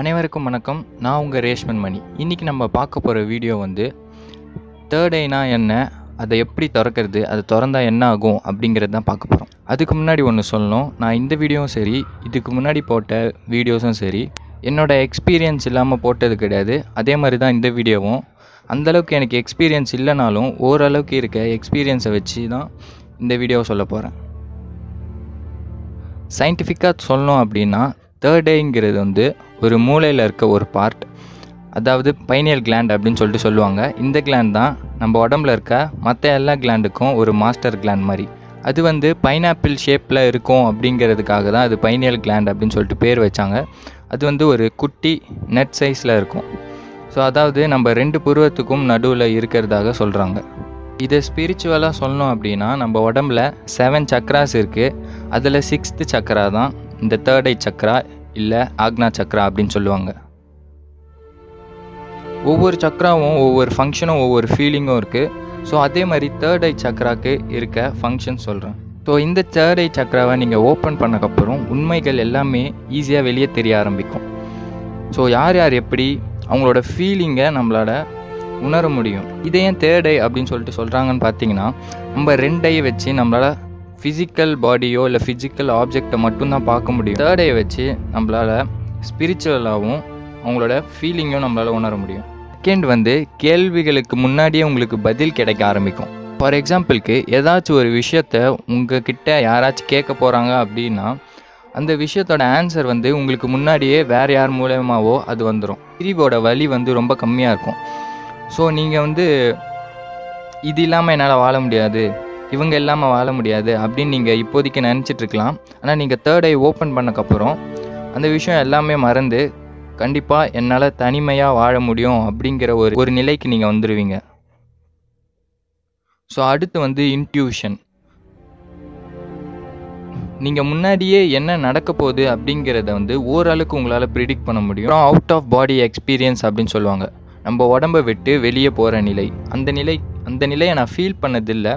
அனைவருக்கும் வணக்கம். நான் உங்கள் ரேஷ்மன் மணி. இன்றைக்கி நம்ம பார்க்க போகிற வீடியோ வந்து தேர்ட் ஐனா என்ன அதை எப்படி திறக்கிறது அது திறந்தா என்ன ஆகும் அப்படிங்கிறது தான் பார்க்க போகிறோம் அதுக்கு முன்னாடி ஒன்று சொல்லணும். நான் இந்த வீடியோவும் சரி இதுக்கு முன்னாடி போட்ட வீடியோஸும் சரி என்னோடய எக்ஸ்பீரியன்ஸ் இல்லாமல் போட்டது கிடையாது. அதே மாதிரி தான் இந்த வீடியோவும். அந்தளவுக்கு எனக்கு எக்ஸ்பீரியன்ஸ் இல்லைனாலும் ஓரளவுக்கு இருக்க எக்ஸ்பீரியன்ஸை வச்சு தான் இந்த வீடியோவை சொல்ல போகிறேன் சயின்டிஃபிக்காக சொல்லணும் அப்படின்னா தேர்ட் டேங்கிறது வந்து ஒரு மூளையில் இருக்க ஒரு பார்ட் அதாவது பைனியல் கிளாண்ட் அப்படின்னு சொல்லிட்டு சொல்லுவாங்க. இந்த கிளாண்ட் தான் நம்ம உடம்புல இருக்க மற்ற எல்லா கிளாண்டுக்கும் ஒரு மாஸ்டர் கிளாண்ட் மாதிரி. அது வந்து பைனாப்பிள் ஷேப்பில் இருக்கும் அப்படிங்கிறதுக்காக தான் அது பைனியல் கிளாண்ட் அப்படின்னு சொல்லிட்டு பேர் வச்சாங்க. அது வந்து ஒரு குட்டி நெட் சைஸில் இருக்கும். ஸோ அதாவது நம்ம ரெண்டு புருவத்துக்கும் நடுவில் இருக்கிறதாக சொல்கிறாங்க இதை ஸ்பிரிச்சுவலாக சொல்லணும் அப்படின்னா நம்ம உடம்புல செவன் சக்ராஸ் இருக்குது அதில் சிக்ஸ்த்து சக்கரா தான் இந்த தேர்ட் ஐ சக்கரா இல்லை ஆக்னா சக்ரா அப்படின்னு சொல்லுவாங்க. ஒவ்வொரு சக்கராவும் ஒவ்வொரு ஃபங்க்ஷனும் ஒவ்வொரு ஃபீலிங்கும் இருக்குது ஸோ அதே மாதிரி தேர்ட் ஐ சக்கராக்கு இருக்க ஃபங்க்ஷன் சொல்கிறேன் ஸோ இந்த தேர்ட் ஐ சக்கராவை நீங்கள் ஓப்பன் பண்ணக்கப்புறம் உண்மைகள் எல்லாமே ஈஸியாக வெளியே தெரிய ஆரம்பிக்கும். ஸோ யார் யார் எப்படி அவங்களோட ஃபீலிங்கை நம்மளோட உணர முடியும்? இதே ஏன் தேர்ட் ஐ அப்படின்னு சொல்லிட்டு சொல்கிறாங்கன்னு பார்த்தீங்கன்னா நம்ம ரெண்டு ஐ வச்சு நம்மளால் ஃபிசிக்கல் பாடியோ இல்லை ஃபிசிக்கல் ஆப்ஜெக்டை மட்டும்தான் பார்க்க முடியும். தேர்ட் வச்சு நம்மளால் ஸ்பிரிச்சுவலாகவும் அவங்களோட ஃபீலிங்கும் நம்மளால் உணர முடியும். செகண்ட் வந்து கேள்விகளுக்கு முன்னாடியே உங்களுக்கு பதில் கிடைக்க ஆரம்பிக்கும். ஃபார் எக்ஸாம்பிளுக்கு ஏதாச்சும் ஒரு விஷயத்த உங்ககிட்ட யாராச்சும் கேட்க போகிறாங்க அப்படின்னா அந்த விஷயத்தோட ஆன்சர் வந்து உங்களுக்கு முன்னாடியே வேறு யார் மூலயமாவோ அது வந்துடும் பிரிவோட வலி வந்து ரொம்ப கம்மியாக இருக்கும். ஸோ நீங்கள் வந்து இது இல்லாமல் என்னால் வாழ முடியாது. இவங்க இல்லாமல் வாழ முடியாது அப்படின்னு நீங்கள் இப்போதைக்கு நினச்சிட்டு இருக்கலாம் ஆனால் நீங்கள் தேர்ட் ஐ ஓப்பன் பண்ணக்கப்புறம் அந்த விஷயம் எல்லாமே மறந்து கண்டிப்பாக என்னால் தனிமையாக வாழ முடியும் அப்படிங்கிற ஒரு ஒரு நிலைக்கு நீங்கள் வந்துடுவீங்க ஸோ அடுத்து வந்து இன்ட்யூஷன் நீங்கள் முன்னாடியே என்ன நடக்க போகுது அப்படிங்கிறத வந்து ஓரளவுக்கு உங்களால் ப்ரிடிக்ட் பண்ண முடியும். அவுட் ஆஃப் பாடி எக்ஸ்பீரியன்ஸ் அப்படின்னு சொல்லுவாங்க. நம்ம உடம்பை விட்டு வெளியே போகிற நிலை. அந்த நிலை அந்த நிலையை நான் ஃபீல் பண்ணதில்லை.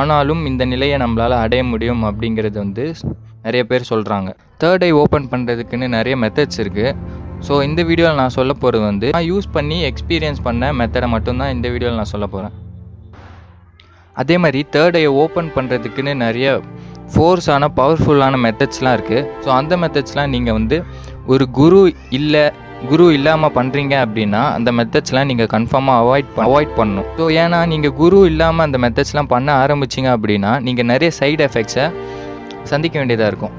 ஆனாலும் இந்த நிலையை நம்மளால் அடைய முடியும் அப்படிங்கிறது வந்து நிறைய பேர் சொல்கிறாங்க தேர்ட் ஐ ஓப்பன் பண்ணுறதுக்குன்னு நிறைய மெத்தட்ஸ் இருக்குது ஸோ இந்த வீடியோவில் நான் சொல்ல போகிறது வந்து நான் யூஸ் பண்ணி எக்ஸ்பீரியன்ஸ் பண்ண மெத்தடை மட்டும்தான் இந்த வீடியோவில் நான் சொல்ல போகிறேன் அதே மாதிரி தேர்ட் ஐ ஓப்பன் பண்ணுறதுக்குன்னு நிறைய ஃபோர்ஸான பவர்ஃபுல்லான மெத்தட்ஸ்லாம் இருக்குது ஸோ அந்த மெத்தட்ஸ்லாம் நீங்கள் வந்து ஒரு குரு இல்லை குரு இல்லாமல் பண்ணுறீங்க அப்படின்னா அந்த மெத்தட்ஸ்லாம் நீங்கள் கன்ஃபார்மாக அவாய்ட் அவாய்ட் பண்ணணும். ஸோ ஏன்னா நீங்கள் குரு இல்லாமல் அந்த மெத்தட்ஸ்லாம் பண்ண ஆரம்பிச்சிங்க அப்படின்னா நீங்கள் நிறைய சைடு எஃபெக்ட்ஸை சந்திக்க வேண்டியதாக இருக்கும்.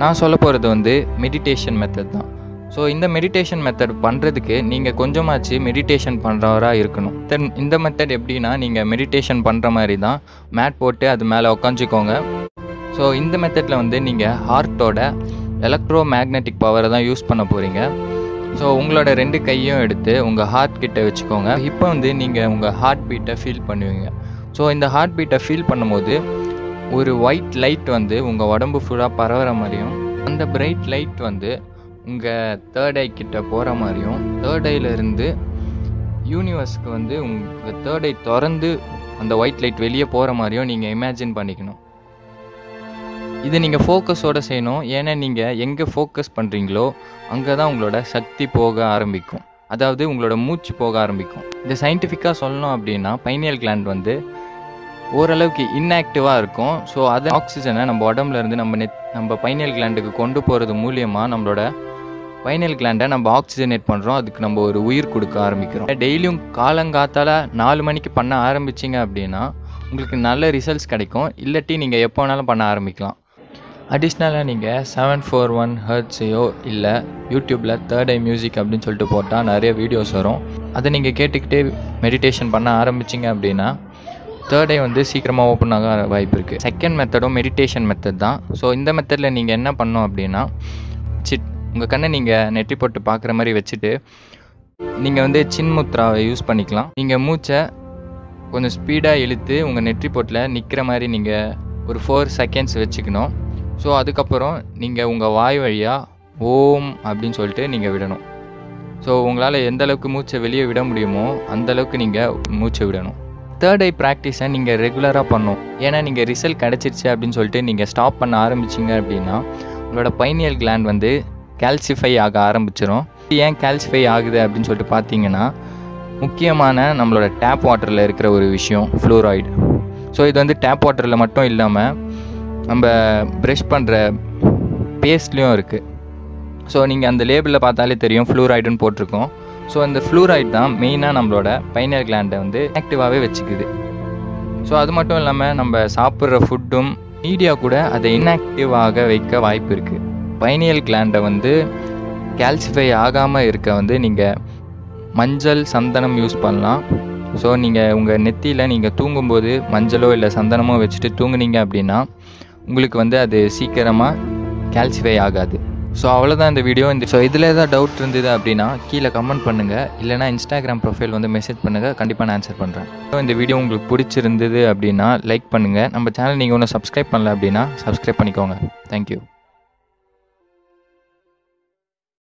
நான் சொல்ல போகிறது வந்து மெடிடேஷன் மெத்தட் தான். ஸோ இந்த மெடிடேஷன் மெத்தட் பண்ணுறதுக்கு நீங்கள் கொஞ்சமாச்சு மெடிடேஷன் பண்ணுறவராக இருக்கணும். தென் இந்த மெத்தட் எப்படின்னா நீங்கள் மெடிடேஷன் பண்ணுற மாதிரி தான் மேட் போட்டு அது மேலே உக்காஞ்சிக்கோங்க ஸோ இந்த மெத்தடில் வந்து நீங்கள் ஹார்ட்டோட எலக்ட்ரோ மேக்னெட்டிக் பவரை தான் யூஸ் பண்ண போகிறீங்க ஸோ உங்களோட ரெண்டு கையும் எடுத்து உங்கள் ஹார்ட் கிட்ட வச்சுக்கோங்க. இப்போ வந்து நீங்கள் உங்கள் ஹார்ட் பீட்டை ஃபீல் பண்ணுவீங்க. ஸோ இந்த ஹார்ட் பீட்டை ஃபீல் பண்ணும்போது ஒரு ஒயிட் லைட் வந்து உங்கள் உடம்பு ஃபுல்லாக பரவுற மாதிரியும் அந்த பிரைட் லைட் வந்து உங்கள் தேர்ட் ஐ கிட்ட போகிற மாதிரியும் தேர்ட் ஐலேருந்து யூனிவர்ஸ்க்கு வந்து உங்கள் தேர்ட் ஐ திறந்து அந்த ஒயிட் லைட் வெளியே போகிற மாதிரியும் நீங்கள் இமேஜின் பண்ணிக்கணும். இதை நீங்கள் ஃபோக்கஸோடு செய்யணும். ஏன்னா நீங்கள் எங்கே ஃபோக்கஸ் பண்ணுறீங்களோ அங்கே தான் உங்களோட சக்தி போக ஆரம்பிக்கும். அதாவது உங்களோட மூச்சு போக ஆரம்பிக்கும். இந்த சயின்டிஃபிக்காக சொல்லணும் அப்படின்னா பைனியல் கிளாண்ட் வந்து ஓரளவுக்கு இன்ஆக்டிவாக இருக்கும். ஸோ அதை ஆக்சிஜனை நம்ம உடம்புல இருந்து நம்ம நெத் நம்ம பைனியல் கிளாண்டுக்கு கொண்டு போகிறது மூலியமாக நம்மளோட பைனல் கிளாண்டை நம்ம ஆக்சிஜனேட் பண்ணுறோம் அதுக்கு நம்ம ஒரு உயிர் கொடுக்க ஆரம்பிக்கிறோம். டெய்லியும் காலங்காத்தால் நாலு மணிக்கு பண்ண ஆரம்பிச்சிங்க அப்படின்னா உங்களுக்கு நல்ல ரிசல்ட்ஸ் கிடைக்கும். இல்லாட்டி நீங்கள் எப்போ வேணாலும் பண்ண ஆரம்பிக்கலாம். அடிஷ்னலாக நீங்கள் செவன் ஃபோர் ஒன் ஹர்ட்ஸையோ இல்லை யூடியூப்பில் தேர்ட் ஐ மியூசிக் அப்படின்னு சொல்லிட்டு போட்டால் நிறைய வீடியோஸ் வரும். அதை நீங்கள் கேட்டுக்கிட்டே மெடிடேஷன் பண்ண ஆரம்பிச்சிங்க அப்படின்னா தேர்ட் ஐ வந்து சீக்கிரமாக ஓப்பன் ஆக வாய்ப்பு இருக்குது செகண்ட் மெத்தடும் மெடிடேஷன் மெத்தட் தான். ஸோ இந்த மெத்தடில் நீங்கள் என்ன பண்ணோம் அப்படின்னா சிட் உங்கள் கண்ணை நீங்கள் நெற்றி போட்டு பார்க்குற மாதிரி வச்சுட்டு நீங்கள் வந்து சின்முத்ராவை யூஸ் பண்ணிக்கலாம். நீங்கள் மூச்சை கொஞ்சம் ஸ்பீடாக இழுத்து உங்கள் நெற்றி போட்டில் நிற்கிற மாதிரி நீங்கள் ஒரு ஃபோர் செகண்ட்ஸ் வச்சுக்கணும். ஸோ அதுக்கப்புறம் நீங்கள் உங்கள் வாய் வழியாக ஓம் அப்படின்னு சொல்லிட்டு நீங்கள் விடணும். ஸோ உங்களால் எந்த அளவுக்கு மூச்சை வெளியே விட முடியுமோ அந்த அளவுக்கு நீங்கள் மூச்சை விடணும். தேர்ட் ஐ ப்ராக்டிஸை நீங்கள் ரெகுலராக பண்ணும் ஏன்னா நீங்கள் ரிசல்ட் கிடச்சிருச்சு அப்படின்னு சொல்லிட்டு நீங்கள் ஸ்டாப் பண்ண ஆரம்பிச்சிங்க அப்படின்னா உங்களோட பைனியல் கிளாண்ட் வந்து கால்சிஃபை ஆக ஆரம்பிச்சிடும் ஏன் கால்சிஃபை ஆகுது அப்படின்னு சொல்லிட்டு பார்த்தீங்கன்னா முக்கியமான நம்மளோட டேப் வாட்டரில் இருக்கிற ஒரு விஷயம் ஃப்ளூராய்டு ஸோ இது வந்து டேப் வாட்டரில் மட்டும் இல்லாமல் நம்ம ப்ரெஷ் பண்ணுற பேஸ்ட்லேயும் இருக்குது ஸோ நீங்கள் அந்த லேபிளில் பார்த்தாலே தெரியும் ஃப்ளூராய்டுன்னு போட்டிருக்கோம். ஸோ அந்த ஃப்ளூராய்டு தான் மெயினாக நம்மளோட பைனர் கிளாண்டை வந்து ஆக்டிவாகவே வச்சுக்குது. ஸோ அது மட்டும் இல்லாமல் நம்ம சாப்பிட்ற ஃபுட்டும் மீடியா கூட அதை இன்ஆக்டிவ் ஆக வைக்க வாய்ப்பு இருக்குது பைனியல் கிளாண்டை வந்து கால்சிஃபை ஆகாமல் இருக்க வந்து நீங்கள் மஞ்சள் சந்தனம் யூஸ் பண்ணலாம். ஸோ நீங்கள் உங்கள் நெத்தியில் நீங்கள் தூங்கும்போது மஞ்சளோ இல்லை சந்தனமோ வச்சுட்டு தூங்குனீங்க அப்படின்னா உங்களுக்கு வந்து அது சீக்கிரமாக கேல்சிஃபை ஆகாது. ஸோ அவ்வளோதான் இந்த வீடியோ இந்த ஸோ இதில் ஏதாவது டவுட் இருந்தது அப்படின்னா கீழே கமெண்ட் பண்ணுங்கள் இல்லைனா இன்ஸ்டாகிராம் ப்ரொஃபைல் வந்து மெசேஜ் பண்ணுங்கள் கண்டிப்பாக நான் ஆன்சர் பண்ணுறேன் ஸோ இந்த வீடியோ உங்களுக்கு பிடிச்சிருந்தது அப்படின்னா லைக் பண்ணுங்கள் நம்ம சேனல் நீங்கள் ஒன்றும் சப்ஸ்கிரைப் பண்ணல அப்படின்னா சப்ஸ்கிரைப் பண்ணிக்கோங்க. தேங்க்யூ